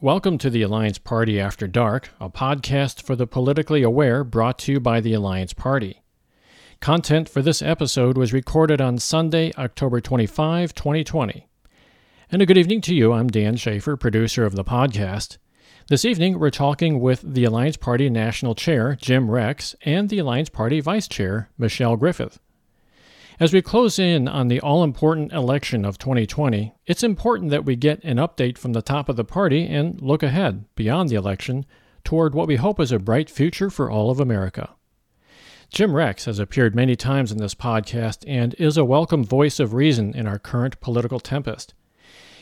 Welcome to the Alliance Party After Dark, a podcast for the politically aware brought to you by the Alliance Party. Content for this episode was recorded on Sunday, October 25, 2020. And a good evening to you. I'm Dan Schaefer, producer of the podcast. This evening, we're talking with the Alliance Party National Chair, Jim Rex, and the Alliance Party Vice Chair, Michelle Griffith. As we close in on the all important election of 2020, it's important that we get an update from the top of the party and look ahead, beyond the election, toward what we hope is a bright future for all of America. Jim Rex has appeared many times in this podcast and is a welcome voice of reason in our current political tempest.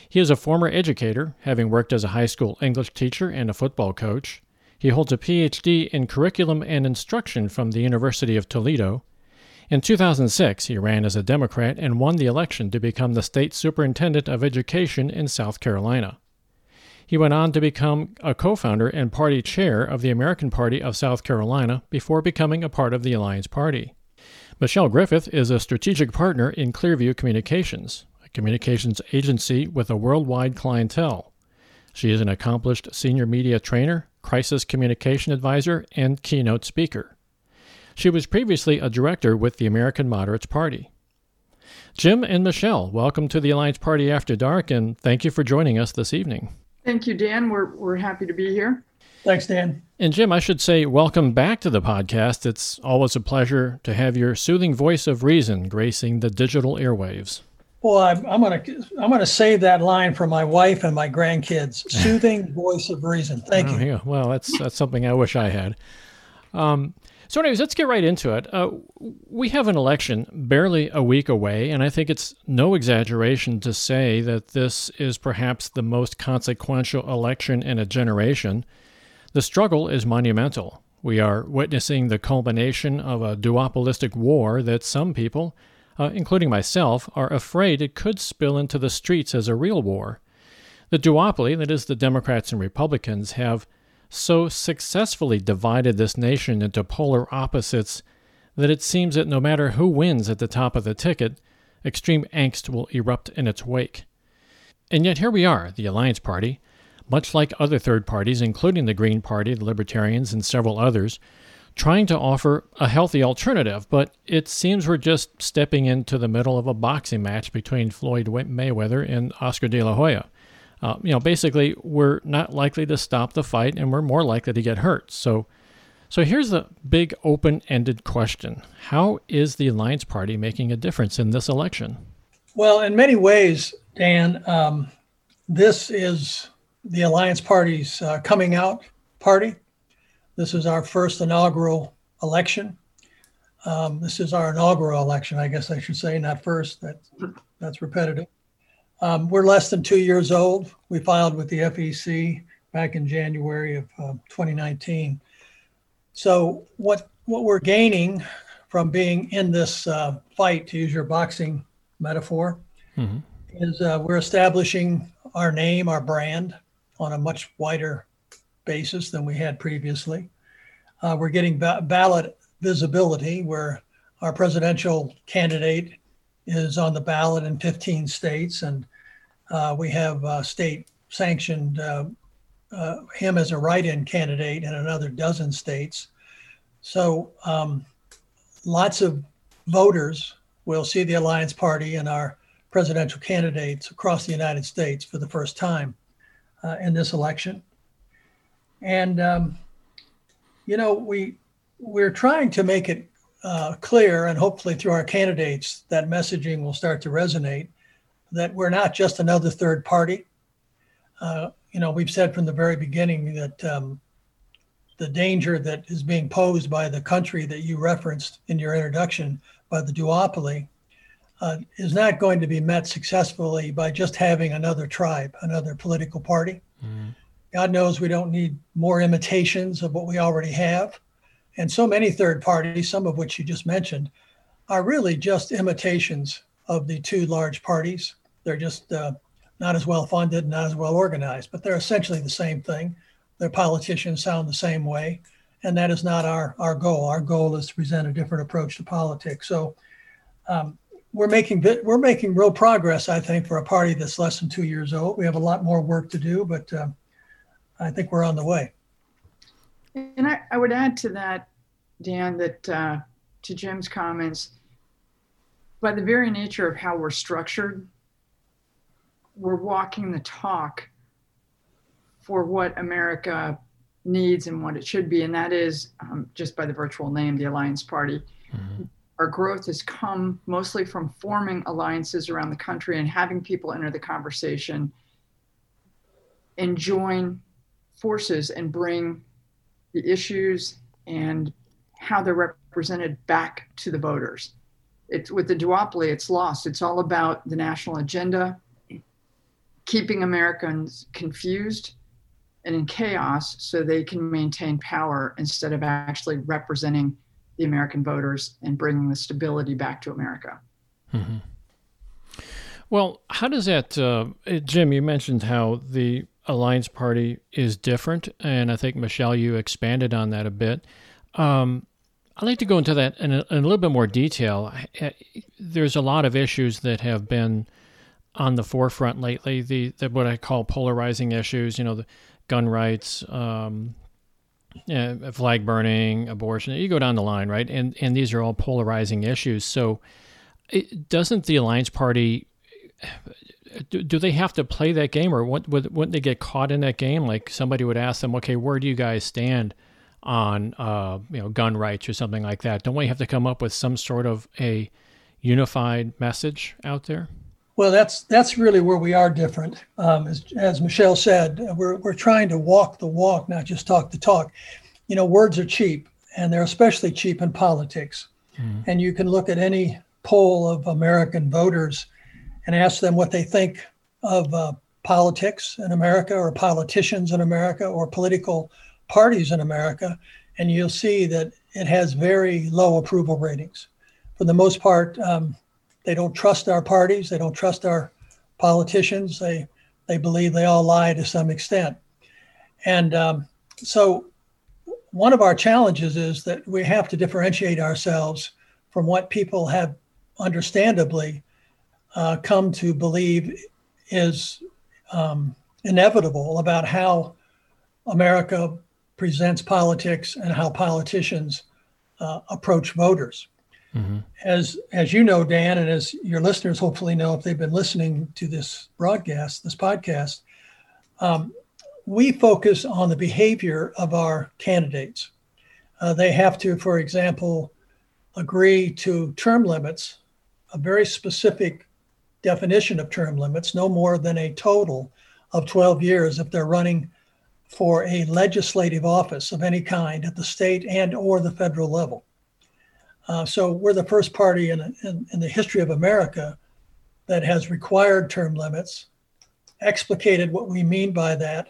He is a former educator, having worked as a high school English teacher and a football coach. He holds a PhD in curriculum and instruction from the University of Toledo in 2006, he ran as a Democrat and won the election to become the state superintendent of education in South Carolina. He went on to become a co founder and party chair of the American Party of South Carolina before becoming a part of the Alliance Party. Michelle Griffith is a strategic partner in Clearview Communications, a communications agency with a worldwide clientele. She is an accomplished senior media trainer, crisis communication advisor, and keynote speaker. She was previously a director with the American Moderates Party. Jim and Michelle, welcome to the Alliance Party After Dark, and thank you for joining us this evening. Thank you, Dan. We're, we're happy to be here. Thanks, Dan. And Jim, I should say, welcome back to the podcast. It's always a pleasure to have your soothing voice of reason gracing the digital airwaves. Well, I'm, I'm gonna I'm gonna save that line for my wife and my grandkids. Soothing voice of reason. Thank oh, you. Yeah. Well, that's that's something I wish I had. Um, so, anyways, let's get right into it. Uh, we have an election barely a week away, and I think it's no exaggeration to say that this is perhaps the most consequential election in a generation. The struggle is monumental. We are witnessing the culmination of a duopolistic war that some people, uh, including myself, are afraid it could spill into the streets as a real war. The duopoly, that is, the Democrats and Republicans, have so successfully divided this nation into polar opposites that it seems that no matter who wins at the top of the ticket, extreme angst will erupt in its wake. And yet here we are, the Alliance Party, much like other third parties, including the Green Party, the Libertarians, and several others, trying to offer a healthy alternative, but it seems we're just stepping into the middle of a boxing match between Floyd Mayweather and Oscar de la Hoya uh, you know, basically we're not likely to stop the fight and we're more likely to get hurt. So, so here's the big open-ended question: How is the Alliance Party making a difference in this election? Well, in many ways, Dan, um, this is the Alliance Party's uh, coming out party. This is our first inaugural election. Um, this is our inaugural election, I guess I should say, not first. That that's repetitive. Um, we're less than two years old. We filed with the FEC back in January of uh, 2019. So what what we're gaining from being in this uh, fight, to use your boxing metaphor, mm-hmm. is uh, we're establishing our name, our brand, on a much wider basis than we had previously. Uh, we're getting ba- ballot visibility, where our presidential candidate is on the ballot in 15 states, and uh, we have uh, state sanctioned uh, uh, him as a write-in candidate in another dozen states. So um, lots of voters will see the Alliance Party and our presidential candidates across the United States for the first time uh, in this election. And um, you know, we we're trying to make it uh, clear, and hopefully through our candidates, that messaging will start to resonate that we're not just another third party. Uh, you know, we've said from the very beginning that um, the danger that is being posed by the country that you referenced in your introduction by the duopoly uh, is not going to be met successfully by just having another tribe, another political party. Mm-hmm. God knows we don't need more imitations of what we already have. And so many third parties, some of which you just mentioned, are really just imitations of the two large parties. They're just uh, not as well funded, not as well organized, but they're essentially the same thing. Their politicians sound the same way, and that is not our our goal. Our goal is to present a different approach to politics. So um, we're making we're making real progress, I think, for a party that's less than two years old. We have a lot more work to do, but uh, I think we're on the way. And I, I would add to that, Dan, that uh, to Jim's comments, by the very nature of how we're structured, we're walking the talk for what America needs and what it should be. And that is um, just by the virtual name, the Alliance Party. Mm-hmm. Our growth has come mostly from forming alliances around the country and having people enter the conversation and join forces and bring the issues and how they're represented back to the voters. It's with the duopoly, it's lost. It's all about the national agenda, keeping Americans confused and in chaos so they can maintain power instead of actually representing the American voters and bringing the stability back to America. Mm-hmm. Well, how does that, uh, Jim? You mentioned how the Alliance Party is different, and I think Michelle, you expanded on that a bit. Um, I'd like to go into that in a, in a, little bit more detail. There's a lot of issues that have been on the forefront lately. The, the what I call polarizing issues. You know, the gun rights, um, yeah, flag burning, abortion. You go down the line, right? And and these are all polarizing issues. So, it, doesn't the Alliance Party do, do they have to play that game, or would, wouldn't they get caught in that game? Like somebody would ask them, okay, where do you guys stand on uh, you know gun rights or something like that? Don't we have to come up with some sort of a unified message out there? Well, that's that's really where we are different. Um, as, as Michelle said, we're we're trying to walk the walk, not just talk the talk. You know, words are cheap, and they're especially cheap in politics. Mm. And you can look at any poll of American voters and ask them what they think of uh, politics in America or politicians in America or political parties in America, and you'll see that it has very low approval ratings. For the most part, um, they don't trust our parties, they don't trust our politicians, they, they believe they all lie to some extent. And um, so, one of our challenges is that we have to differentiate ourselves from what people have understandably uh, come to believe is um, inevitable about how America presents politics and how politicians uh, approach voters. Mm-hmm. As as you know, Dan, and as your listeners hopefully know, if they've been listening to this broadcast, this podcast, um, we focus on the behavior of our candidates. Uh, they have to, for example, agree to term limits, a very specific definition of term limits, no more than a total of 12 years if they're running for a legislative office of any kind at the state and or the federal level. Uh, so we're the first party in, in, in, the history of America that has required term limits, explicated what we mean by that,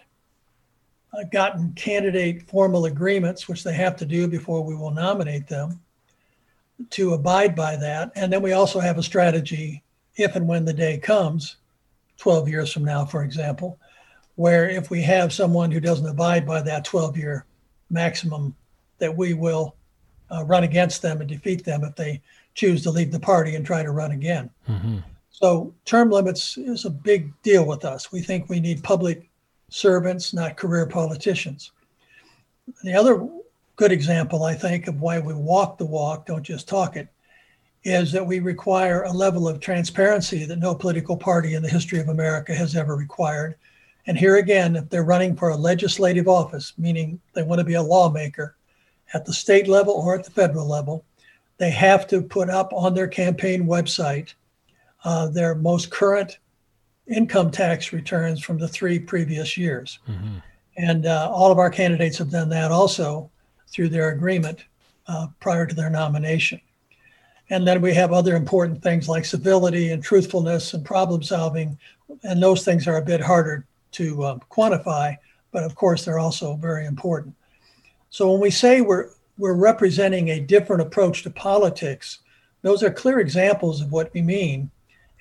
uh, gotten candidate formal agreements, which they have to do before we will nominate them, to abide by that. And then we also have a strategy if and when the day comes, 12 years from now, for example, where if we have someone who doesn't abide by that 12 year maximum, that we will uh, run against them and defeat them if they choose to leave the party and try to run again. Mm-hmm. So, term limits is a big deal with us. We think we need public servants, not career politicians. The other good example, I think, of why we walk the walk, don't just talk it, is that we require a level of transparency that no political party in the history of America has ever required. And here again, if they're running for a legislative office, meaning they want to be a lawmaker at the state level or at the federal level, they have to put up on their campaign website uh, their most current income tax returns from the three previous years. Mm-hmm. And uh, all of our candidates have done that also through their agreement uh, prior to their nomination. And then we have other important things like civility and truthfulness and problem solving. And those things are a bit harder to um, quantify, but of course, they're also very important. So when we say we're, we're representing a different approach to politics, those are clear examples of what we mean.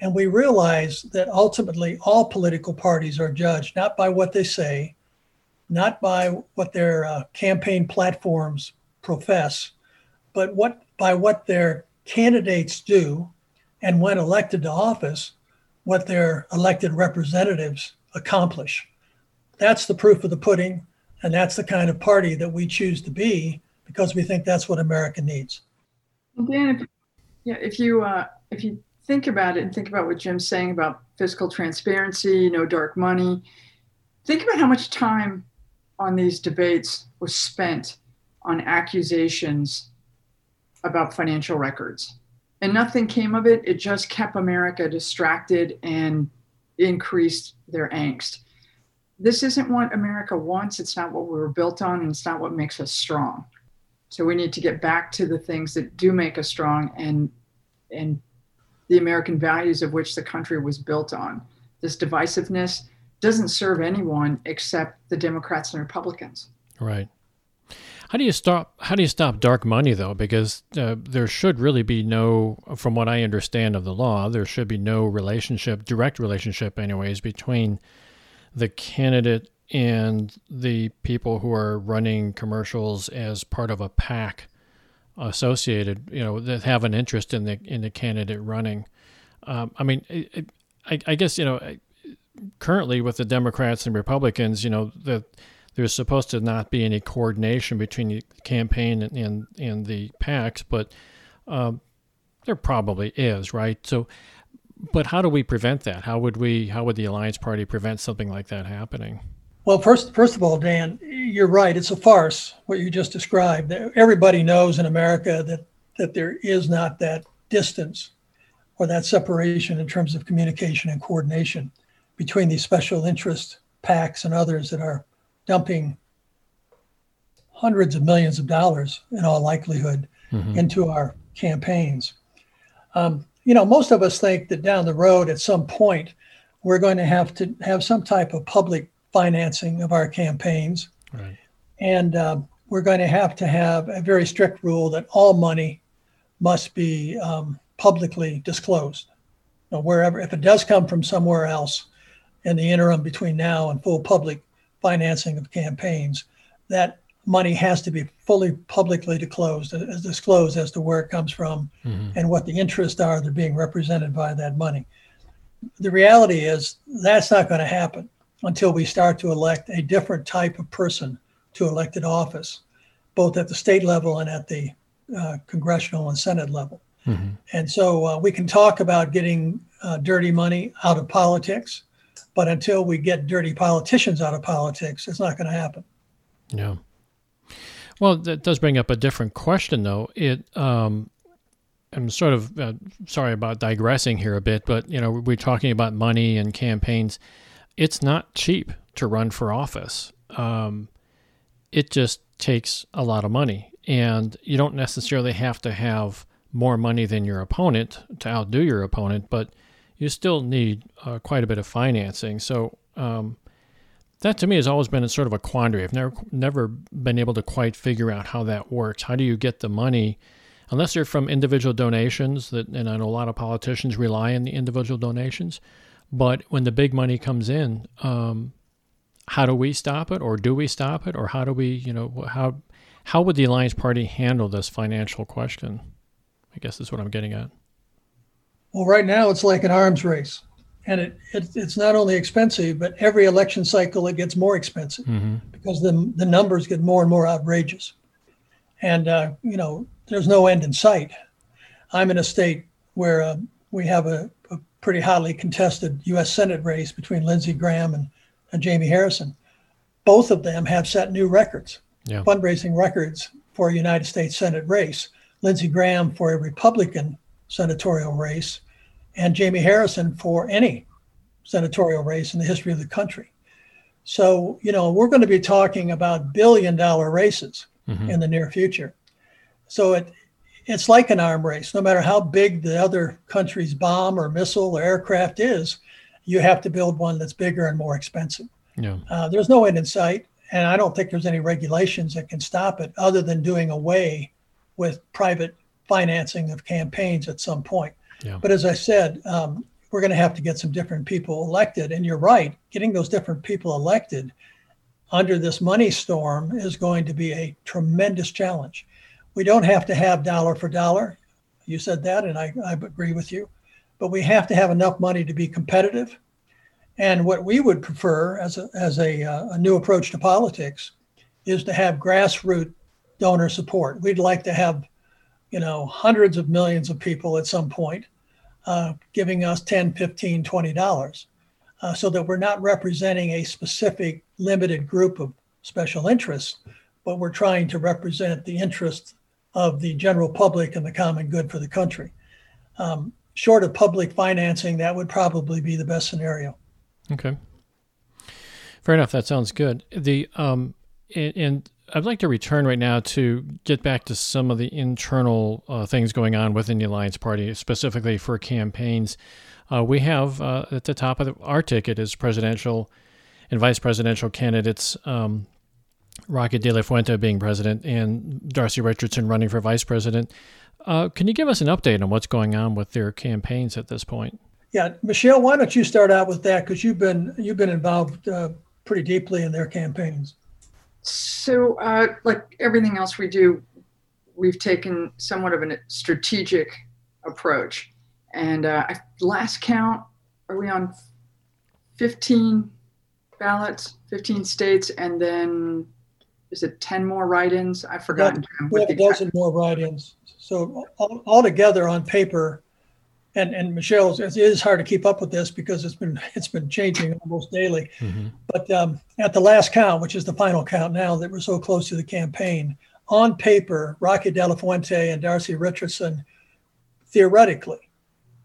And we realize that ultimately all political parties are judged not by what they say, not by what their uh, campaign platforms profess, but what by what their candidates do, and when elected to office, what their elected representatives accomplish. that's the proof of the pudding, and that's the kind of party that we choose to be because we think that's what America needs. Dan, if, yeah, if you uh, if you think about it and think about what Jim's saying about fiscal transparency, no dark money, think about how much time on these debates was spent on accusations about financial records. And nothing came of it. It just kept America distracted and increased their angst. This isn't what America wants. It's not what we were built on, and it's not what makes us strong. So we need to get back to the things that do make us strong and and the American values of which the country was built on. This divisiveness doesn't serve anyone except the Democrats and Republicans. Right. How do you stop? How do you stop dark money though? Because uh, there should really be no, from what I understand of the law, there should be no relationship, direct relationship, anyways, between the candidate and the people who are running commercials as part of a PAC associated, you know, that have an interest in the in the candidate running. Um, I mean, it, I, I, guess you know, currently with the Democrats and Republicans, you know, that there's supposed to not be any coordination between the campaign and and, and the PACs, but um, there probably is, right? So, but how do we prevent that? How would we? How would the Alliance Party prevent something like that happening? Well, first, first of all, Dan, you're right. It's a farce what you just described. Everybody knows in America that that there is not that distance or that separation in terms of communication and coordination between these special interest PACs and others that are dumping hundreds of millions of dollars in all likelihood mm-hmm. into our campaigns. Um, you know, most of us think that down the road at some point we're going to have to have some type of public financing of our campaigns. Right. And uh, we're going to have to have a very strict rule that all money must be um, publicly disclosed. You know, wherever, if it does come from somewhere else in the interim between now and full public financing of campaigns, that money has to be fully publicly disclosed, as disclosed as to where it comes from mm-hmm. and what the interests are that are being represented by that money. The reality is that's not going to happen until we start to elect a different type of person to elected office, both at the state level and at the uh, congressional and Senate level. Mm-hmm. And so uh, we can talk about getting uh, dirty money out of politics, but until we get dirty politicians out of politics, it's not going to happen. Yeah. Well, that does bring up a different question, though. It, um, I'm sort of uh, sorry about digressing here a bit, but you know, we're talking about money and campaigns it's not cheap to run for office. Um, it just takes a lot of money, and you don't necessarily have to have more money than your opponent to outdo your opponent, but you still need uh, quite a bit of financing. So um, that to me has always been sort of a quandary. I've never never been able to quite figure out how that works. How do you get the money? Unless they're from individual donations, that and I know a lot of politicians rely on the individual donations. But when the big money comes in, um, how do we stop it, or do we stop it, or how do we, you know, how how would the Alliance Party handle this financial question? I guess is what I'm getting at. Well, right now it's like an arms race, and it, it it's not only expensive, but every election cycle it gets more expensive mm-hmm. because the the numbers get more and more outrageous, and uh, you know there's no end in sight. I'm in a state where uh, we have a, a pretty hotly contested U.S. Senate race between Lindsey Graham and, and Jamie Harrison. Both of them have set new records, yeah. fundraising records for a United States Senate race. Lindsey Graham for a Republican senatorial race, and Jamie Harrison for any senatorial race in the history of the country. So, you know, we're going to be talking about billion dollar races mm-hmm. in the near future. So it, it's like an arm race. No matter how big the other country's bomb or missile or aircraft is, you have to build one that's bigger and more expensive. Yeah. Uh, there's no end in sight, and I don't think there's any regulations that can stop it, other than doing away with private financing of campaigns at some point. But as I said, um, we're going to have to get some different people elected, and you're right. Getting those different people elected under this money storm is going to be a tremendous challenge. We don't have to have dollar for dollar. You said that, and I, I agree with you. But we have to have enough money to be competitive. And what we would prefer as a, as a, uh, a new approach to politics is to have grassroots donor support. We'd like to have, you know, hundreds of millions of people at some point uh, giving us 10, 15, 20 dollars uh, so that we're not representing a specific limited group of special interests, but we're trying to represent the interests of the general public and the common good for the country. Um, short of public financing, that would probably be the best scenario. Okay. Fair enough. That sounds good. The um, and, and I'd like to return right now to get back to some of the internal uh, things going on within the Alliance Party, specifically for campaigns. Uh, we have uh, at the top of the, our ticket is presidential and vice presidential candidates. Um, Rocky De La Fuente being president and Darcy Richardson running for vice president. Uh, can you give us an update on what's going on with their campaigns at this point? Yeah, Michelle, why don't you start out with that because you've been you've been involved uh, pretty deeply in their campaigns. So, uh, like everything else we do, we've taken somewhat of a strategic approach. And uh, last count, are we on 15 ballots, 15 states, and then is it 10 more write-ins? I've forgotten. We have a dozen more write-ins. So altogether on paper, and and Michelle, it is hard to keep up with this because it's been it's been changing almost daily. Mm-hmm. But um, at the last count, which is the final count now that we're so close to the campaign, on paper, Rocky De La Fuente and Darcy Richardson theoretically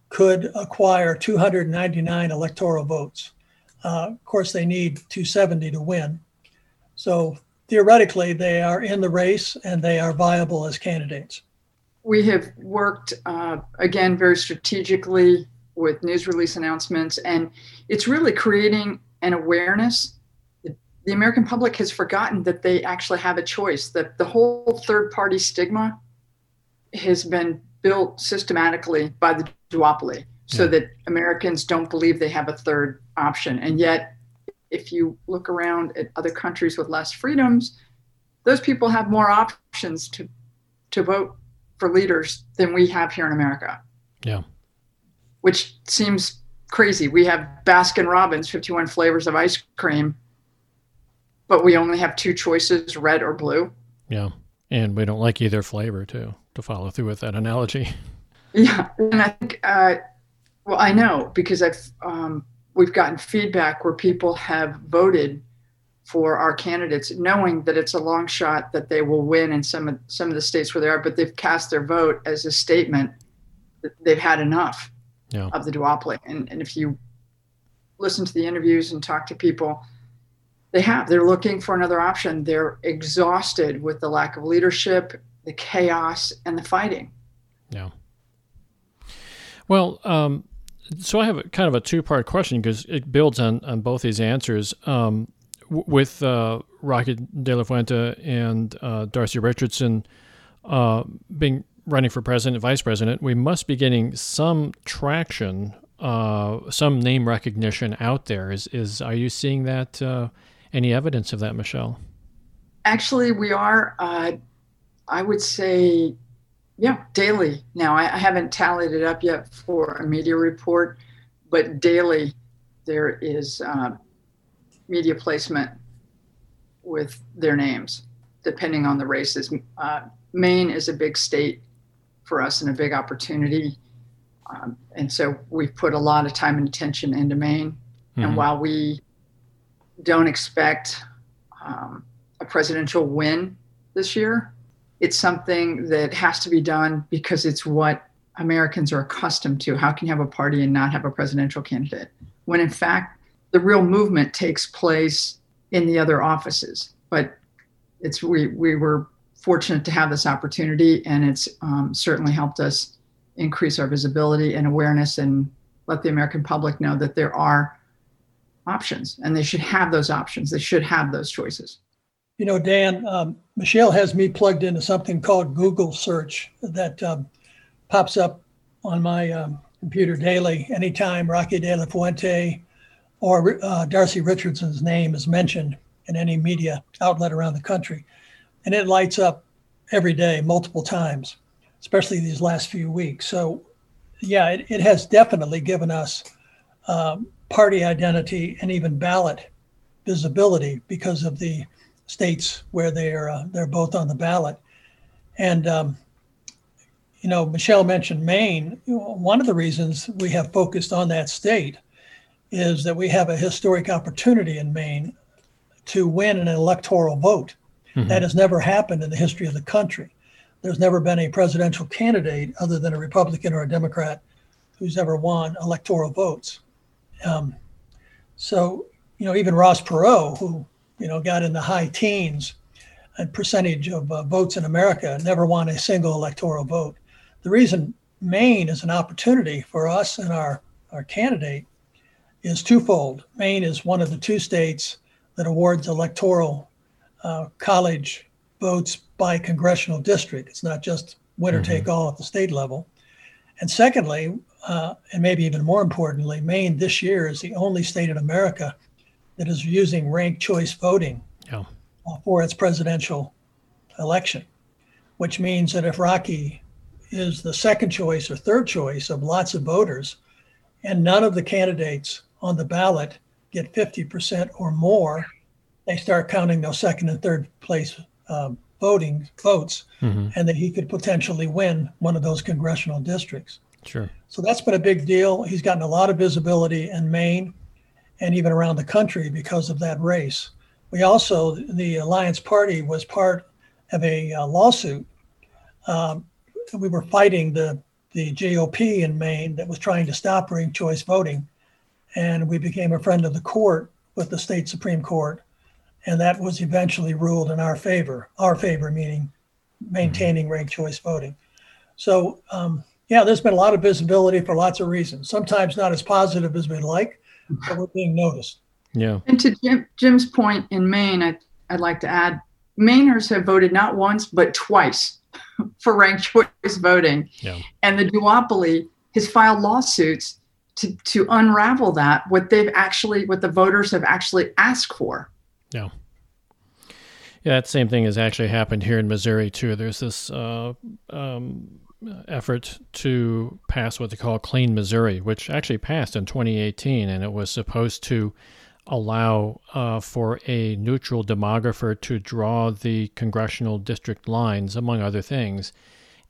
could acquire 299 electoral votes. Uh, of course, they need 270 to win. So theoretically, they are in the race and they are viable as candidates we have worked uh, again very strategically with news release announcements, and it's really creating an awareness. The American public has forgotten that they actually have a choice. That the whole third party stigma has been built systematically by the duopoly, so that Americans don't believe they have a third option. And yet, if you look around at other countries with less freedoms, those people have more options to to vote for leaders than we have here in America. Yeah. Which seems crazy. We have Baskin Robbins, 51 flavors of ice cream, but we only have two choices, red or blue. Yeah. And we don't like either flavor, too, to follow through with that analogy. Yeah. And I think, uh, well, I know because I've, um, we've gotten feedback where people have voted for our candidates, knowing that it's a long shot that they will win in some of some of the states where they are, but they've cast their vote as a statement that they've had enough yeah. of the duopoly. And, and if you listen to the interviews and talk to people, they have. They're looking for another option. They're exhausted with the lack of leadership, the chaos, and the fighting. Yeah. Well, um, so I have a, kind of a two part question because it builds on, on both these answers. Um, with uh, Rocky De La Fuente and uh, Darcy Richardson uh, being running for president, vice president, we must be getting some traction, uh, some name recognition out there. Is is are you seeing that? Uh, any evidence of that, Michelle? Actually, we are. Uh, I would say, yeah, daily. Now I, I haven't tallied it up yet for a media report, but daily there is media placement with their names, depending on the races. Uh, Maine is a big state for us and a big opportunity. Um, and so we've put a lot of time and attention into Maine. Mm-hmm. And while we don't expect um, a presidential win this year, it's something that has to be done because it's what Americans are accustomed to. How can you have a party and not have a presidential candidate? When in fact, the real movement takes place in the other offices. But it's we we were fortunate to have this opportunity, and it's um, certainly helped us increase our visibility and awareness, and let the American public know that there are options, and they should have those options. They should have those choices. You know, Dan, um, Michelle has me plugged into something called Google Search that um, pops up on my um, computer daily. Anytime Rocky De La Fuente or uh, Darcy Richardson's name is mentioned in any media outlet around the country. And it lights up every day, multiple times, especially these last few weeks. So, yeah, it, it has definitely given us um, party identity and even ballot visibility because of the states where they're uh, they're both on the ballot. And um, you know, Michelle mentioned Maine. One of the reasons we have focused on that state is that we have a historic opportunity in Maine to win an electoral vote. Mm-hmm. That has never happened in the history of the country. There's never been a presidential candidate other than a Republican or a Democrat who's ever won electoral votes. Um, so, you know, even Ross Perot, who, you know, got in the high teens and percentage of uh, votes in America, never won a single electoral vote. The reason Maine is an opportunity for us and our, our candidate is twofold. Maine is one of the two states that awards electoral uh, college votes by congressional district. It's not just winner mm-hmm. take all at the state level. And secondly, uh, and maybe even more importantly, Maine this year is the only state in America that is using ranked choice voting yeah. uh, for its presidential election, which means that if Rocky is the second choice or third choice of lots of voters, and none of the candidates on the ballot get 50% or more, they start counting those second and third place um, voting votes, mm-hmm. and that he could potentially win one of those congressional districts. Sure. So that's been a big deal. He's gotten a lot of visibility in Maine and even around the country because of that race. We also, the Alliance Party was part of a uh, lawsuit. Um, we were fighting the, the GOP in Maine that was trying to stop ranked choice voting. And we became a friend of the court with the state Supreme Court and that was eventually ruled in our favor. Our favor meaning maintaining mm-hmm. ranked choice voting. So um, yeah, there's been a lot of visibility for lots of reasons. Sometimes not as positive as we'd like, but we're being noticed. Yeah. And to Jim, Jim's point in Maine, I, I'd like to add, Mainers have voted not once but twice for ranked choice voting. Yeah. And the duopoly has filed lawsuits to, to unravel that, what they've actually, what the voters have actually asked for. Yeah. Yeah, that same thing has actually happened here in Missouri too. There's this uh, um, effort to pass what they call Clean Missouri, which actually passed in 2018, and it was supposed to allow uh, for a neutral demographer to draw the congressional district lines, among other things.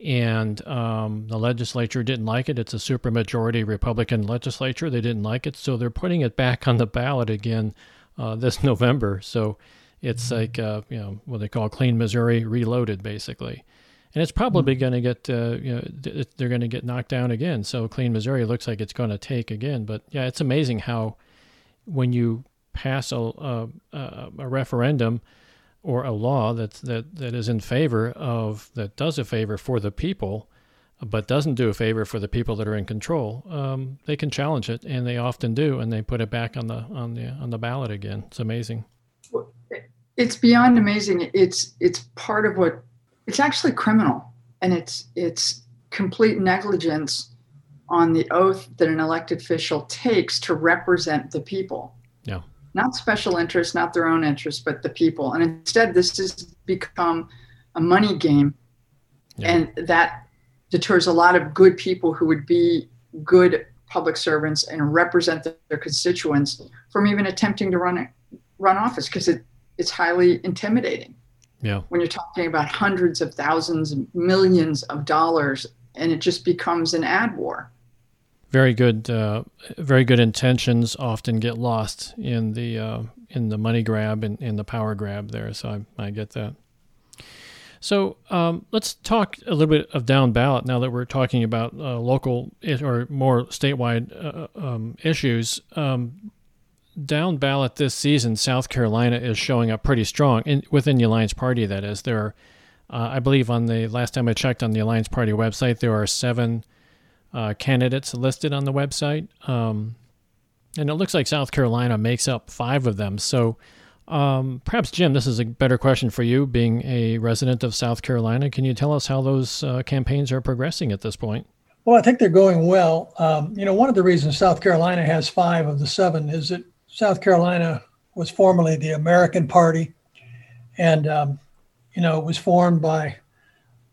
And um, the legislature didn't like it. It's a supermajority Republican legislature. They didn't like it, so they're putting it back on the ballot again uh, this November. So it's mm-hmm. like uh, you know what they call Clean Missouri Reloaded, basically. And it's probably mm-hmm. going to get uh, you know they're going to get knocked down again. So Clean Missouri looks like it's going to take again. But yeah, it's amazing how when you pass a, a, a referendum or a law that that that is in favor of that does a favor for the people but doesn't do a favor for the people that are in control, um, they can challenge it, and they often do, and they put it back on the on the on the ballot again. It's amazing. It's beyond amazing. It's it's part of what it's actually criminal, and it's it's complete negligence on the oath that an elected official takes to represent the people. Not special interests, not their own interests, but the people. And instead, this has become a money game, yeah. and that deters a lot of good people who would be good public servants and represent their constituents from even attempting to run run office because it, it's highly intimidating. Yeah. When you're talking about hundreds of thousands, millions of dollars, and it just becomes an ad war. Very good, uh, very good intentions often get lost in the uh, in the money grab and in the power grab there. So I, I get that. So um, let's talk a little bit of down ballot now that we're talking about uh, local or more statewide uh, um, issues. Um, down ballot this season, South Carolina is showing up pretty strong in, within the Alliance Party. That is, there are, uh, I believe, on the last time I checked on the Alliance Party website, there are seven uh, candidates listed on the website, um, and it looks like South Carolina makes up five of them. So um, perhaps, Jim, this is a better question for you, being a resident of South Carolina. Can you tell us how those uh, campaigns are progressing at this point? Well, I think they're going well. Um, you know, one of the reasons South Carolina has five of the seven is that South Carolina was formerly the American Party, and um, you know, it was formed by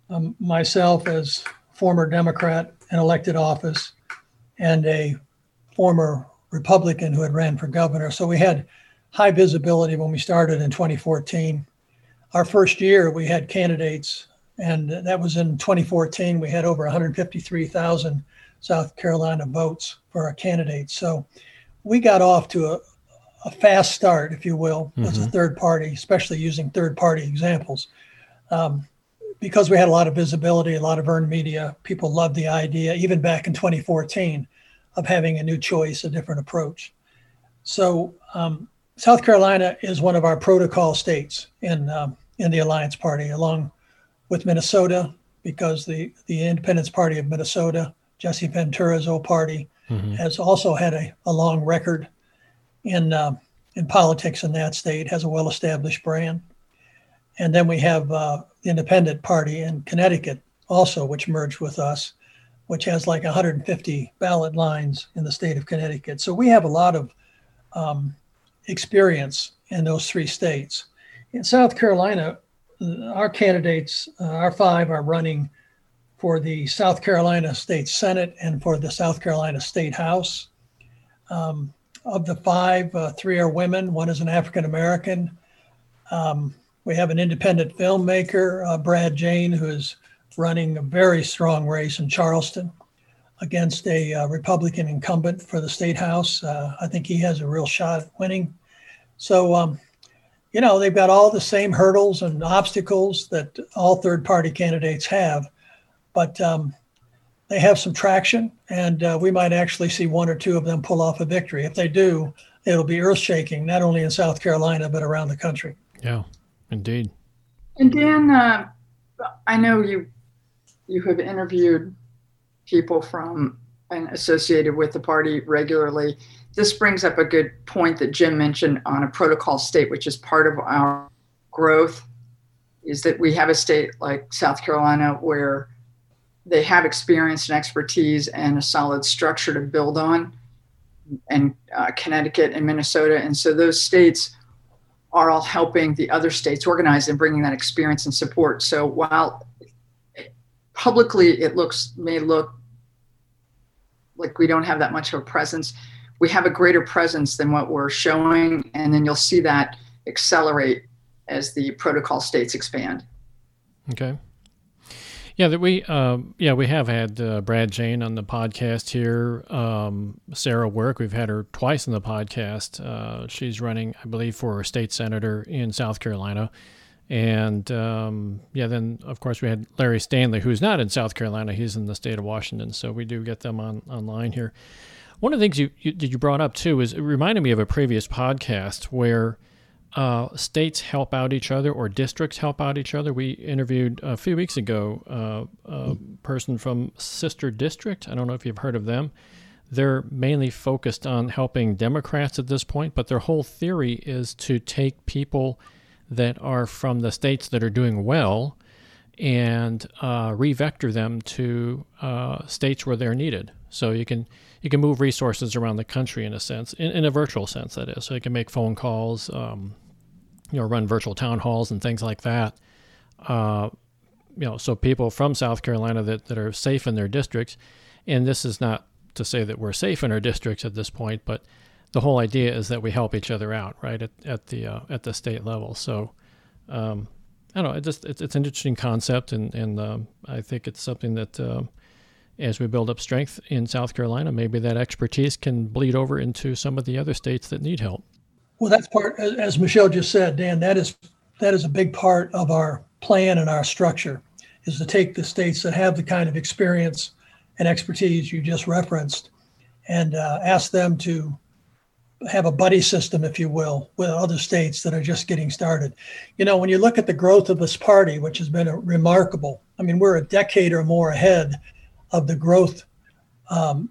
um, myself as former Democrat in elected office, and a former Republican who had ran for governor. So we had high visibility when we started in 2014. Our first year, we had candidates, and that was in 2014. We had over 153,000 South Carolina votes for our candidates. So we got off to a, a fast start, if you will, mm-hmm. as a third party, especially using third party examples. Um, because we had a lot of visibility, a lot of earned media, people loved the idea, even back in 2014, of having a new choice, a different approach. So, um, South Carolina is one of our protocol states in um, in the Alliance Party, along with Minnesota, because the the Independence Party of Minnesota, Jesse Ventura's old party, mm-hmm. has also had a, a long record in uh, in politics in that state, has a well established brand. And then we have uh, the Independent Party in Connecticut also, which merged with us, which has like 150 ballot lines in the state of Connecticut. So we have a lot of um, experience in those three states. In South Carolina, our candidates, uh, our five, are running for the South Carolina State Senate and for the South Carolina State House. Um, of the five, uh, three are women, one is an African American. Um, we have an independent filmmaker, uh, Brad Jane, who is running a very strong race in Charleston against a uh, Republican incumbent for the state house. Uh, I think he has a real shot at winning. So, um, you know, they've got all the same hurdles and obstacles that all third party candidates have, but um, they have some traction, and uh, we might actually see one or two of them pull off a victory. If they do, it'll be earth shaking, not only in South Carolina, but around the country. Yeah, indeed. And Dan, uh, I know you you have interviewed people from and associated with the party regularly. This brings up a good point that Jim mentioned on a protocol state, which is part of our growth, is that we have a state like South Carolina where they have experience and expertise and a solid structure to build on, and uh, Connecticut and Minnesota. And so those states are all helping the other states organize and bringing that experience and support. So while publicly it looks may look like we don't have that much of a presence we have a greater presence than what we're showing and then you'll see that accelerate as the protocol states expand okay yeah that we um, yeah we have had uh, brad jane on the podcast here um, sarah work we've had her twice on the podcast uh, she's running i believe for a state senator in south carolina and um, yeah, then of course we had Larry Stanley, who's not in South Carolina; he's in the state of Washington. So we do get them on online here. One of the things you you, you brought up too is it reminded me of a previous podcast where uh, states help out each other or districts help out each other. We interviewed a few weeks ago uh, a person from Sister District. I don't know if you've heard of them. They're mainly focused on helping Democrats at this point, but their whole theory is to take people that are from the states that are doing well and uh, revector them to uh, states where they're needed. So you can you can move resources around the country in a sense, in, in a virtual sense, that is. So you can make phone calls, um, you know, run virtual town halls and things like that. Uh, you know, so people from South Carolina that, that are safe in their districts, and this is not to say that we're safe in our districts at this point, but the whole idea is that we help each other out, right, at, at the uh, at the state level. So, um, I don't know. It just it's, it's an interesting concept, and and um, I think it's something that uh, as we build up strength in South Carolina, maybe that expertise can bleed over into some of the other states that need help. Well, that's part, as Michelle just said, Dan. That is that is a big part of our plan and our structure, is to take the states that have the kind of experience and expertise you just referenced, and uh, ask them to have a buddy system, if you will, with other states that are just getting started. You know, when you look at the growth of this party, which has been remarkable, I mean, we're a decade or more ahead of the growth, um,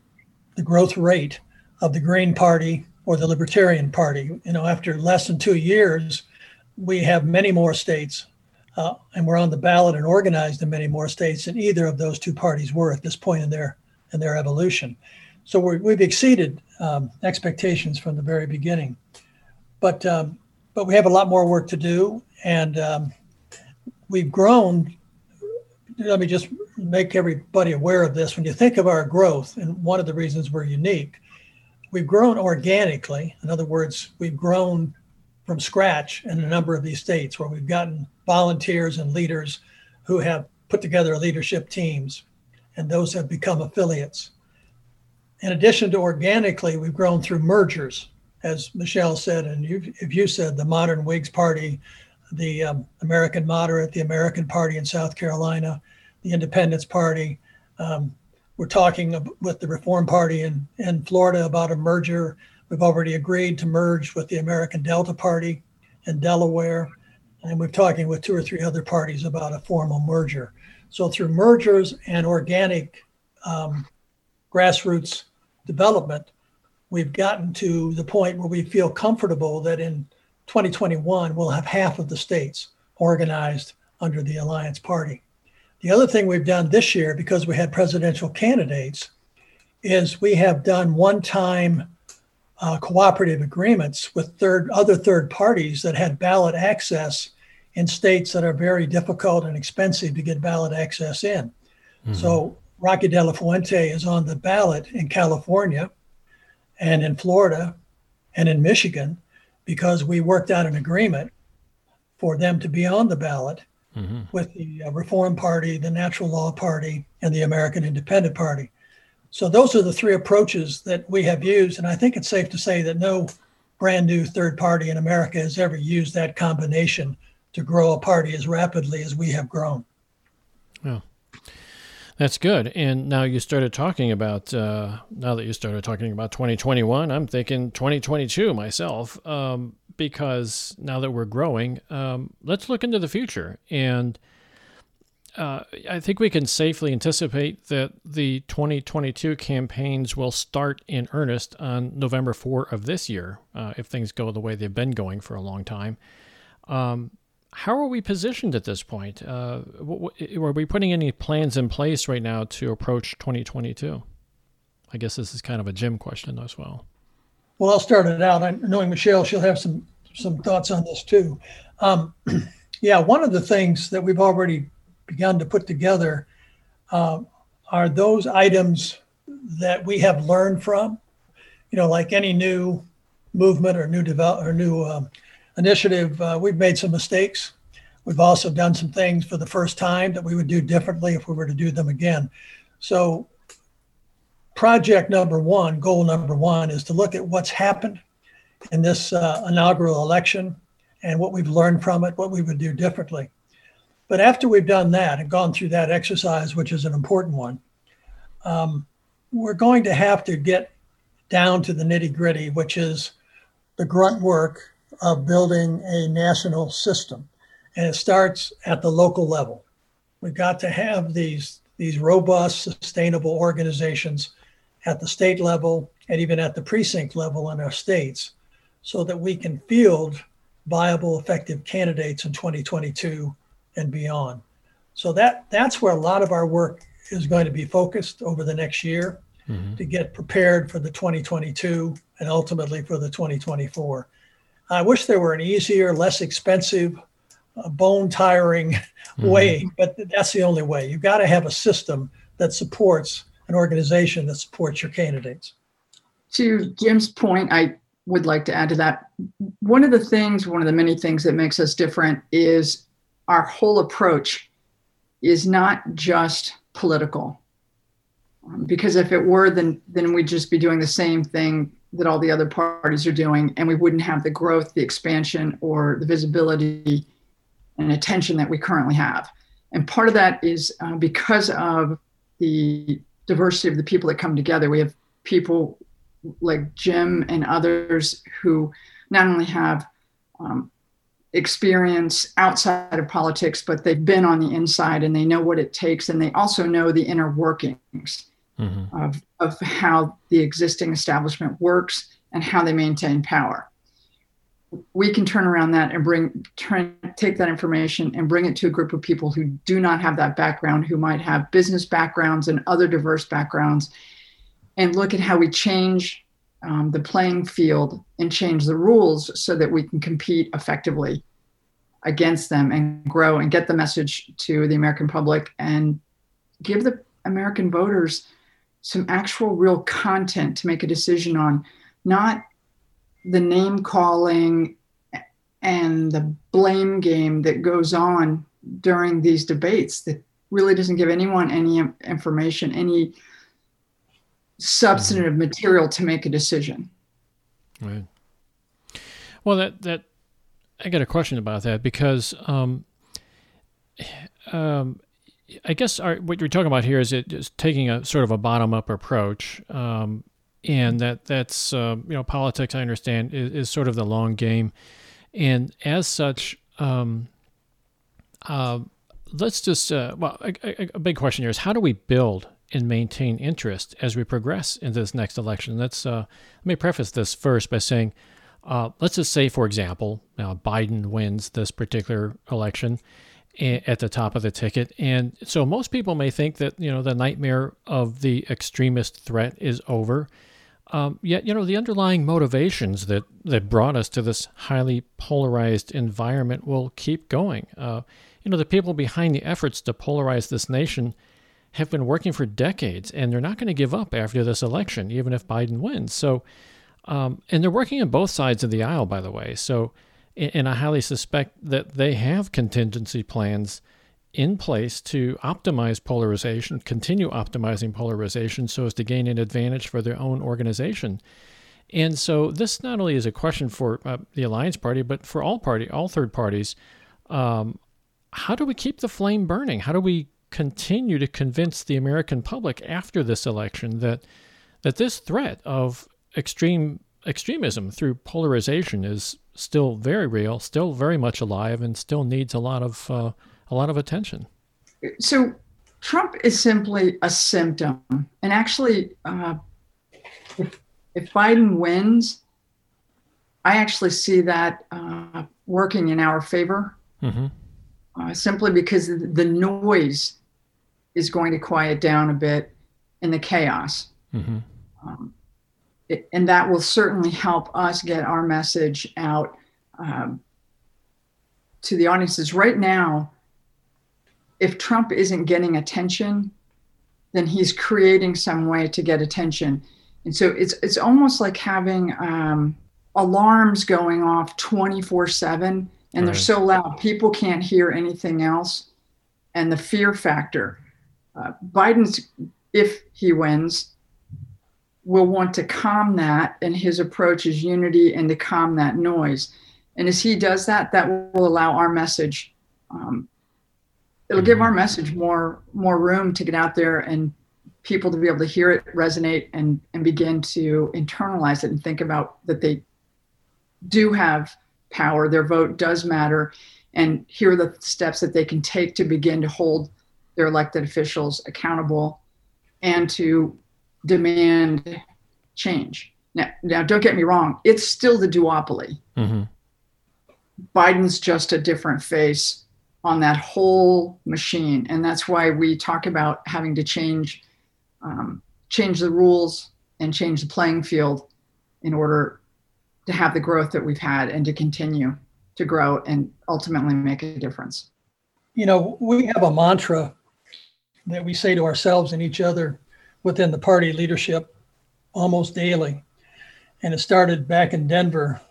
the growth rate of the Green Party or the Libertarian Party. You know, after less than two years, we have many more states, uh, and we're on the ballot and organized in many more states than either of those two parties were at this point in their in their evolution. So we have exceeded um, expectations from the very beginning. But um, but we have a lot more work to do, and um, we've grown. Let me just make everybody aware of this. When you think of our growth, and one of the reasons we're unique, we've grown organically. In other words, we've grown from scratch in a number of these states where we've gotten volunteers and leaders who have put together leadership teams, and those have become affiliates. In addition to organically, we've grown through mergers, as Michelle said, and you, if you said the modern Whigs Party, the um, American Moderate, the American Party in South Carolina, the Independence Party. Um, we're talking with the Reform Party in, in Florida about a merger. We've already agreed to merge with the American Delta Party in Delaware. And we're talking with two or three other parties about a formal merger. So, through mergers and organic um, grassroots development, we've gotten to the point where we feel comfortable that in 2021 we'll have half of the states organized under the Alliance Party. The other thing we've done this year, because we had presidential candidates, is we have done one time uh, cooperative agreements with third other third parties that had ballot access in states that are very difficult and expensive to get ballot access in. Mm-hmm. So Rocky de la Fuente is on the ballot in California and in Florida and in Michigan because we worked out an agreement for them to be on the ballot mm-hmm. with the uh, Reform Party, the Natural Law Party, and the American Independent Party. So those are the three approaches that we have used. And I think it's safe to say that no brand new third party in America has ever used that combination to grow a party as rapidly as we have grown. Well, that's good. And now you started talking about, uh, now that you started talking about 2021, I'm thinking 2022 myself, um, because now that we're growing, um, let's look into the future. And uh, I think we can safely anticipate that the 2022 campaigns will start in earnest on November 4 of this year, uh, if things go the way they've been going for a long time. Um, how are we positioned at this point? Uh, are we putting any plans in place right now to approach 2022? I guess this is kind of a Jim question as well. Well, I'll start it out. I, knowing Michelle, she'll have some some thoughts on this too. Um, yeah, one of the things that we've already begun to put together uh, are those items that we have learned from. You know, like any new movement or new develop or new um, initiative, uh, we've made some mistakes. We've also done some things for the first time that we would do differently if we were to do them again. So, project number one, goal number one, is to look at what's happened in this uh, inaugural election and what we've learned from it, what we would do differently. But after we've done that and gone through that exercise, which is an important one, um, we're going to have to get down to the nitty gritty, which is the grunt work of building a national system. And it starts at the local level. We've got to have these, these robust, sustainable organizations at the state level and even at the precinct level in our states so that we can field viable, effective candidates in 2022 and beyond. So that that's where a lot of our work is going to be focused over the next year mm-hmm. to get prepared for the 2022 and ultimately for the 2024. I wish there were an easier, less expensive, uh, bone tiring mm-hmm. way, but that's the only way. You've got to have a system that supports an organization that supports your candidates. To Jim's point, I would like to add to that. One of the things, one of the many things that makes us different is our whole approach is not just political. Um, because if it were, then then we'd just be doing the same thing that all the other parties are doing, and we wouldn't have the growth, the expansion, or the visibility and attention that we currently have. And part of that is uh, because of the diversity of the people that come together. We have people like Jim and others who not only have um, experience outside of politics, but they've been on the inside and they know what it takes, and they also know the inner workings mm-hmm. of, of how the existing establishment works and how they maintain power. We can turn around that and bring turn, take that information and bring it to a group of people who do not have that background, who might have business backgrounds and other diverse backgrounds, and look at how we change um, the playing field and change the rules so that we can compete effectively against them and grow and get the message to the American public and give the American voters some actual real content to make a decision on not the name calling and the blame game that goes on during these debates that really doesn't give anyone any information, any substantive material to make a decision. Right. Well, that that I got a question about that because um, um, I guess our, what you're talking about here is it is taking a sort of a bottom up approach, um, and that that's uh, you know politics. I understand is, is, sort of the long game, and as such, um, uh, let's just uh, well, a, a, a, big question here is how do we build and maintain interest as we progress into this next election? Let's uh, let me preface this first by saying. Uh, let's just say, for example, Biden wins this particular election, at the top of the ticket. And so most people may think that, you know, the nightmare of the extremist threat is over. Um, yet, you know, the underlying motivations that, that brought us to this highly polarized environment will keep going. Uh, you know, the people behind the efforts to polarize this nation have been working for decades, and they're not going to give up after this election, even if Biden wins. So, um, and they're working on both sides of the aisle, by the way. So, and I highly suspect that they have contingency plans in place to optimize polarization, continue optimizing polarization so as to gain an advantage for their own organization. And so this not only is a question for uh, the Alliance Party, but for all party, all third parties. Um, how do we keep the flame burning? How do we continue to convince the American public after this election that that this threat of extreme extremism through polarization is still very real, still very much alive, and still needs a lot of uh, a lot of attention. So Trump is simply a symptom, and actually, uh, if, if, Biden wins, I actually see that uh, working in our favor, mm-hmm. Uh, simply because the noise is going to quiet down a bit in the chaos. Mm-hmm. Um, and that will certainly help us get our message out um, to the audiences. Right now, if Trump isn't getting attention, then he's creating some way to get attention. And so it's it's almost like having um, alarms going off 24 7 and right. they're so loud people can't hear anything else and the fear factor uh, biden's if he wins will want to calm that, and his approach is unity and to calm that noise. And as he does that, that will allow our message. Um, it'll give our message more more room to get out there and people to be able to hear it resonate and and begin to internalize it and think about that they do have power their vote does matter and here are the steps that they can take to begin to hold their elected officials accountable and to demand change. Now, now don't get me wrong, it's still the duopoly. Mm-hmm. Biden's just a different face on that whole machine. And that's why we talk about having to change um, change the rules and change the playing field in order to have the growth that we've had and to continue to grow and ultimately make a difference. You know, we have a mantra that we say to ourselves and each other within the party leadership almost daily. And it started back in Denver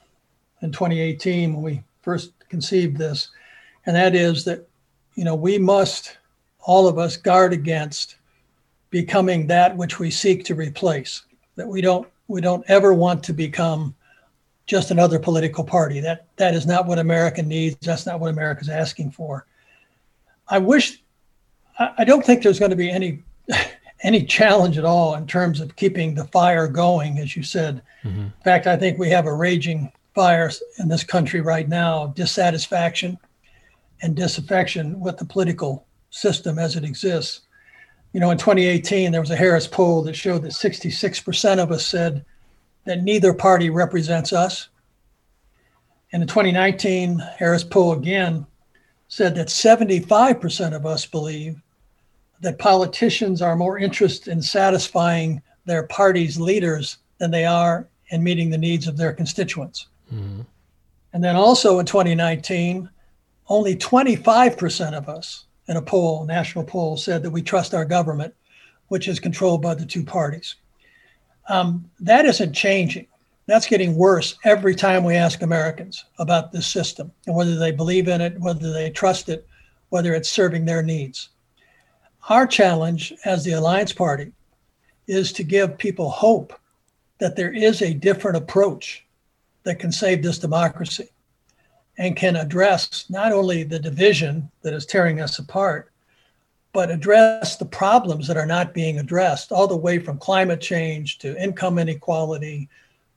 in 2018 when we first conceived this. And that is that, you know, we must, all of us, guard against becoming that which we seek to replace. That we don't we don't ever want to become just another political party. That that is not what America needs. That's not what America's asking for. I wish I, I don't think there's going to be any any challenge at all in terms of keeping the fire going, as you said. Mm-hmm. In fact, I think we have a raging fire in this country right now dissatisfaction and disaffection with the political system as it exists. You know, in 2018, there was a Harris poll that showed that 66% of us said that neither party represents us. And in 2019, Harris poll again said that 75% of us believe that politicians are more interested in satisfying their party's leaders than they are in meeting the needs of their constituents. Mm-hmm. And then also in 2019, only 25% of us in a poll, national poll, said that we trust our government, which is controlled by the two parties. Um, that isn't changing. That's getting worse every time we ask Americans about this system and whether they believe in it, whether they trust it, whether it's serving their needs. Our challenge as the Alliance Party is to give people hope that there is a different approach that can save this democracy and can address not only the division that is tearing us apart, but address the problems that are not being addressed, all the way from climate change to income inequality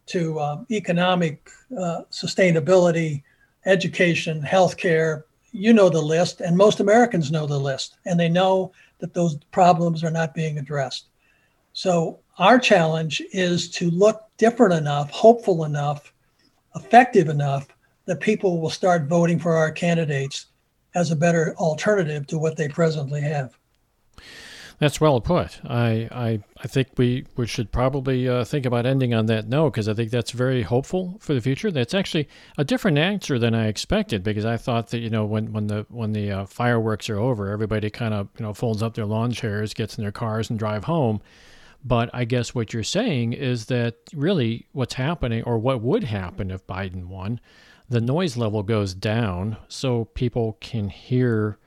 to um, economic uh, sustainability, education, healthcare. You know the list, and most Americans know the list, and they know that those problems are not being addressed. So, our challenge is to look different enough, hopeful enough, effective enough that people will start voting for our candidates as a better alternative to what they presently have. That's well put. I, I, I think we, we should probably uh, think about ending on that note because I think that's very hopeful for the future. That's actually a different answer than I expected because I thought that you know when, when the when the uh, fireworks are over, everybody kind of you know folds up their lawn chairs, gets in their cars, and drive home. But I guess what you're saying is that really what's happening, or what would happen if Biden won, the noise level goes down so people can hear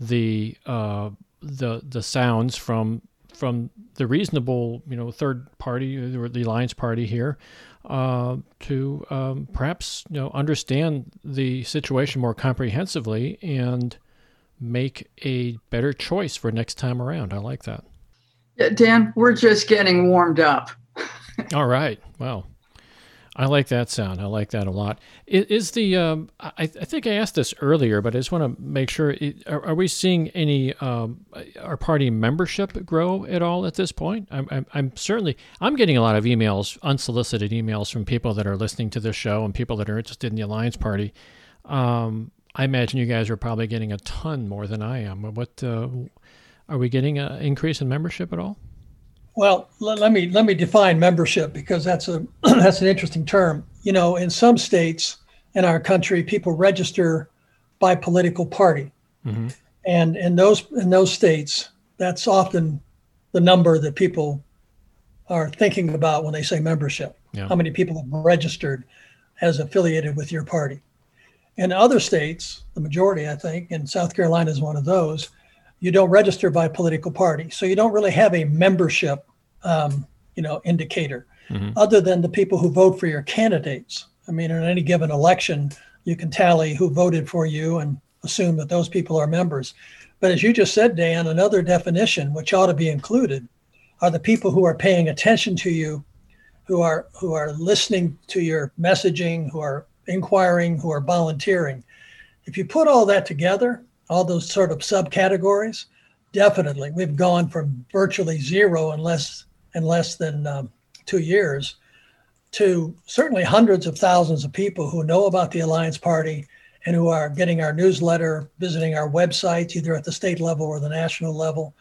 the uh, the the sounds from from the reasonable you know third party or the alliance party here uh, to um, perhaps you know understand the situation more comprehensively and make a better choice for next time around. I like that. Yeah, Dan, we're just getting warmed up. All right. Well. I like that sound. I like that a lot. Is, the um, I, I, think I asked this earlier, but I just want to make sure. Are, are we seeing any um, our party membership grow at all at this point? I'm, I'm, I'm, certainly I'm getting a lot of emails, unsolicited emails from people that are listening to this show and people that are interested in the Alliance Party. Um, I imagine you guys are probably getting a ton more than I am. What uh, are we getting an increase in membership at all? Well, let, let, me let me define membership because that's a that's an interesting term. You know, in some states in our country, people register by political party, mm-hmm. and in those in those states, that's often the number that people are thinking about when they say membership. Yeah. How many people have registered as affiliated with your party? In other states, the majority, I think, and South Carolina is one of those, you don't register by political party. So you don't really have a membership, um, you know, indicator mm-hmm. other than the people who vote for your candidates. I mean, in any given election, you can tally who voted for you and assume that those people are members. But as you just said, Dan, another definition which ought to be included are the people who are paying attention to you, who are who are listening to your messaging, who are inquiring, who are volunteering. If you put all that together, all those sort of subcategories, definitely we've gone from virtually zero in less in less than um, two years to certainly hundreds of thousands of people who know about the Alliance Party and who are getting our newsletter, visiting our websites, either at the state level or the national level,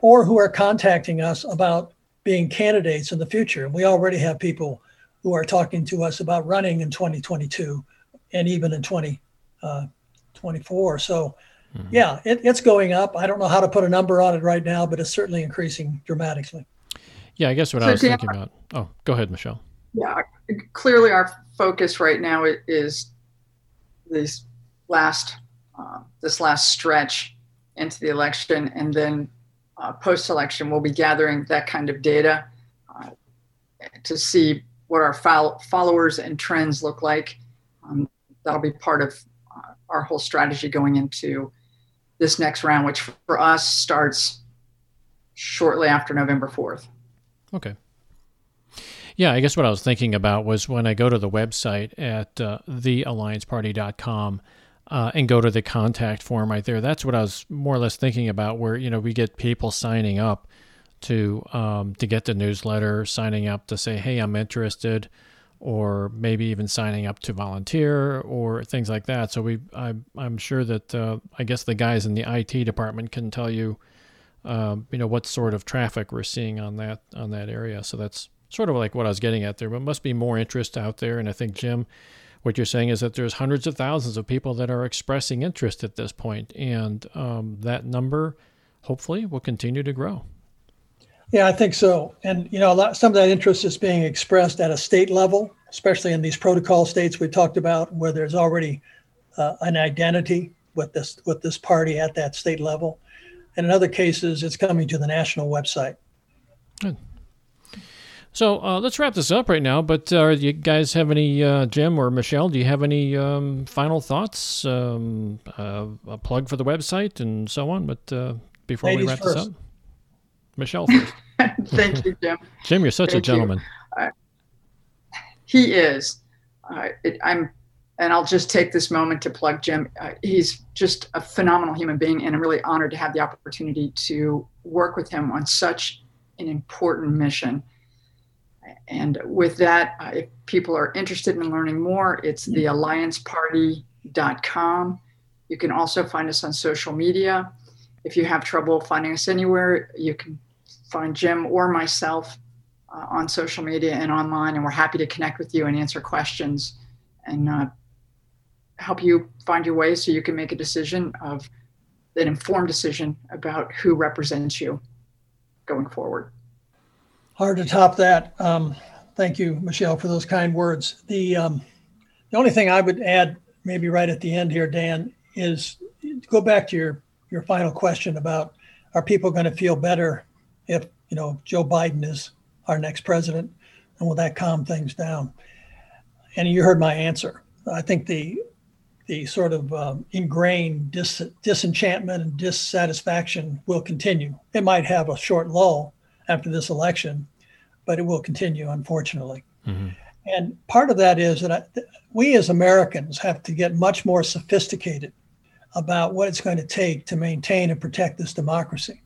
or who are contacting us about being candidates in the future. And we already have people who are talking to us about running in 2022 and even in 2024. Uh, so Mm-hmm. Yeah, it, it's going up. I don't know how to put a number on it right now, but it's certainly increasing dramatically. Yeah, I guess what so I was thinking about. Oh, go ahead, Michelle. Yeah, clearly our focus right now is this last uh, this last stretch into the election, and then uh, post-election, we'll be gathering that kind of data uh, to see what our fol- followers and trends look like. Um, that'll be part of uh, our whole strategy going into this next round, which for us starts shortly after November 4th. Okay. Yeah, I guess what I was thinking about was when I go to the website at uh, theallianceparty.com uh, and go to the contact form right there. That's what I was more or less thinking about, where you know we get people signing up to um, to get the newsletter, signing up to say, "Hey, I'm interested." or maybe even signing up to volunteer or things like that. So we, I, am sure that uh, I guess the guys in the IT department can tell you, um, you know, what sort of traffic we're seeing on that on that area. So that's sort of like what I was getting at there. But must be more interest out there. And I think Jim, what you're saying is that there's hundreds of thousands of people that are expressing interest at this point, and um, that number hopefully will continue to grow. Yeah, I think so. And you know, lot, some of that interest is being expressed at a state level, especially in these protocol states we talked about, where there's already uh, an identity with this with this party at that state level. And in other cases, it's coming to the national website. Good. So uh, let's wrap this up right now. But uh, you guys have any, uh, Jim or Michelle? Do you have any um, final thoughts? Um, uh, a plug for the website and so on. But uh, before Ladies we wrap first. this up, Michelle first. Thank you, Jim. Jim, you're such a Thank you. gentleman. He is. Uh, it, I'm, and I'll just take this moment to plug Jim. Uh, he's just a phenomenal human being, and I'm really honored to have the opportunity to work with him on such an important mission. And with that, uh, if people are interested in learning more, it's theallianceparty.com. You can also find us on social media. If you have trouble finding us anywhere, you can find Jim or myself uh, on social media and online, and we're happy to connect with you and answer questions and uh, help you find your way so you can make a decision of an informed decision about who represents you going forward. Hard to top that. Um, thank you, Michelle, for those kind words. The um, the only thing I would add, maybe right at the end here, Dan, is go back to your your final question about are people going to feel better if you know Joe Biden is our next president, and will that calm things down? And you heard my answer. I think the the sort of um, ingrained dis- disenchantment and dissatisfaction will continue. It might have a short lull after this election, but it will continue, unfortunately. Mhm. And part of that is that I, we as Americans have to get much more sophisticated about what it's going to take to maintain and protect this democracy.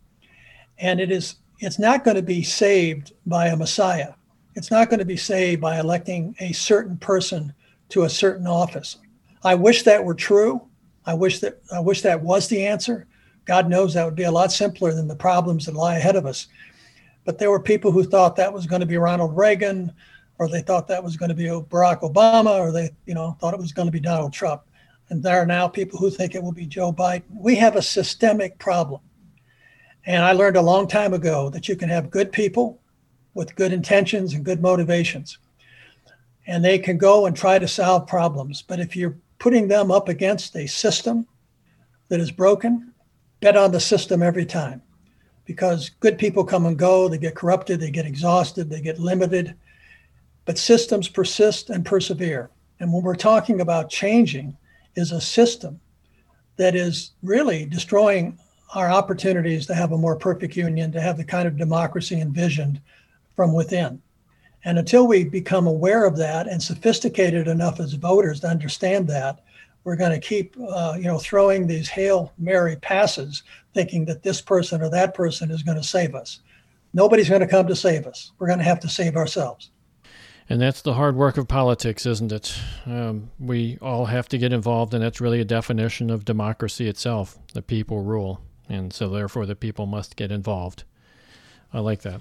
And it is it's not going to be saved by a messiah. It's not going to be saved by electing a certain person to a certain office. I wish that were true. I wish that I wish that was the answer. God knows that would be a lot simpler than the problems that lie ahead of us. But there were people who thought that was going to be Ronald Reagan, or they thought that was going to be Barack Obama, or they, you know, thought it was going to be Donald Trump. And there are now people who think it will be Joe Biden. We have a systemic problem. And I learned a long time ago that you can have good people with good intentions and good motivations. And they can go and try to solve problems. But if you're putting them up against a system that is broken, bet on the system every time. Because good people come and go, they get corrupted, they get exhausted, they get limited. But systems persist and persevere. And when we're talking about changing, is a system that is really destroying our opportunities to have a more perfect union, to have the kind of democracy envisioned from within. And until we become aware of that and sophisticated enough as voters to understand that, we're going to keep, uh, you know, throwing these hail mary passes, thinking that this person or that person is going to save us. Nobody's going to come to save us. We're going to have to save ourselves. And that's the hard work of politics, isn't it? Um, we all have to get involved, and that's really a definition of democracy itself. The people rule, and so therefore the people must get involved. I like that.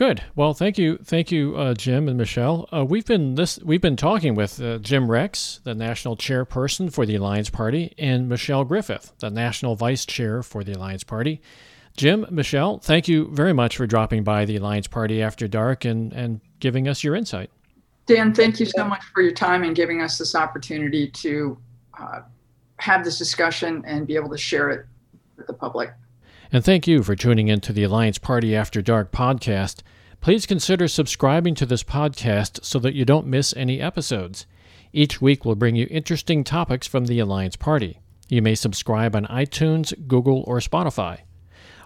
Good. Well, thank you, thank you, uh, Jim and Michelle. Uh, we've been this we've been talking with uh, Jim Rex, the national chairperson for the Alliance Party, and Michelle Griffith, the national vice chair for the Alliance Party. Jim, Michelle, thank you very much for dropping by the Alliance Party after dark and and giving us your insight. Dan, thank you so much for your time and giving us this opportunity to uh, have this discussion and be able to share it with the public. And thank you for tuning in to the Alliance Party After Dark podcast. Please consider subscribing to this podcast so that you don't miss any episodes. Each week will bring you interesting topics from the Alliance Party. You may subscribe on iTunes, Google, or Spotify.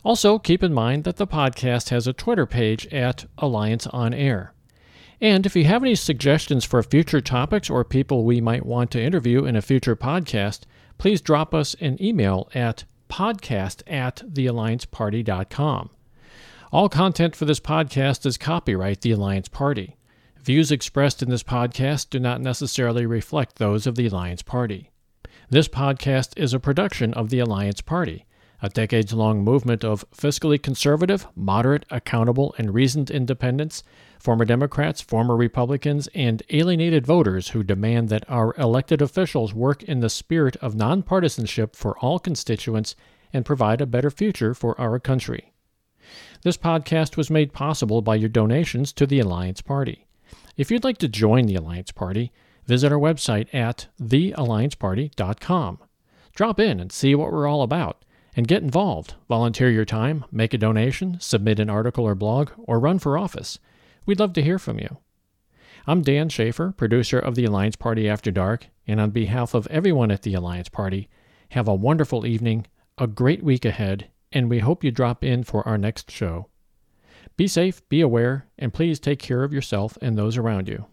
Also, keep in mind that the podcast has a Twitter page at Alliance On Air. And if you have any suggestions for future topics or people we might want to interview in a future podcast, please drop us an email at podcast at theallianceparty.com. All content for this podcast is copyright the Alliance Party. Views expressed in this podcast do not necessarily reflect those of the Alliance Party. This podcast is a production of the Alliance Party, a decades long movement of fiscally conservative, moderate, accountable, and reasoned independents, former Democrats, former Republicans, and alienated voters who demand that our elected officials work in the spirit of nonpartisanship for all constituents and provide a better future for our country. This podcast was made possible by your donations to the Alliance Party. If you'd like to join the Alliance Party, visit our website at theallianceparty.com. Drop in and see what we're all about and get involved. Volunteer your time, make a donation, submit an article or blog, or run for office. We'd love to hear from you. I'm Dan Schaefer, producer of the Alliance Party After Dark, and on behalf of everyone at the Alliance Party, have a wonderful evening, a great week ahead, and we hope you drop in for our next show. Be safe, be aware, and please take care of yourself and those around you.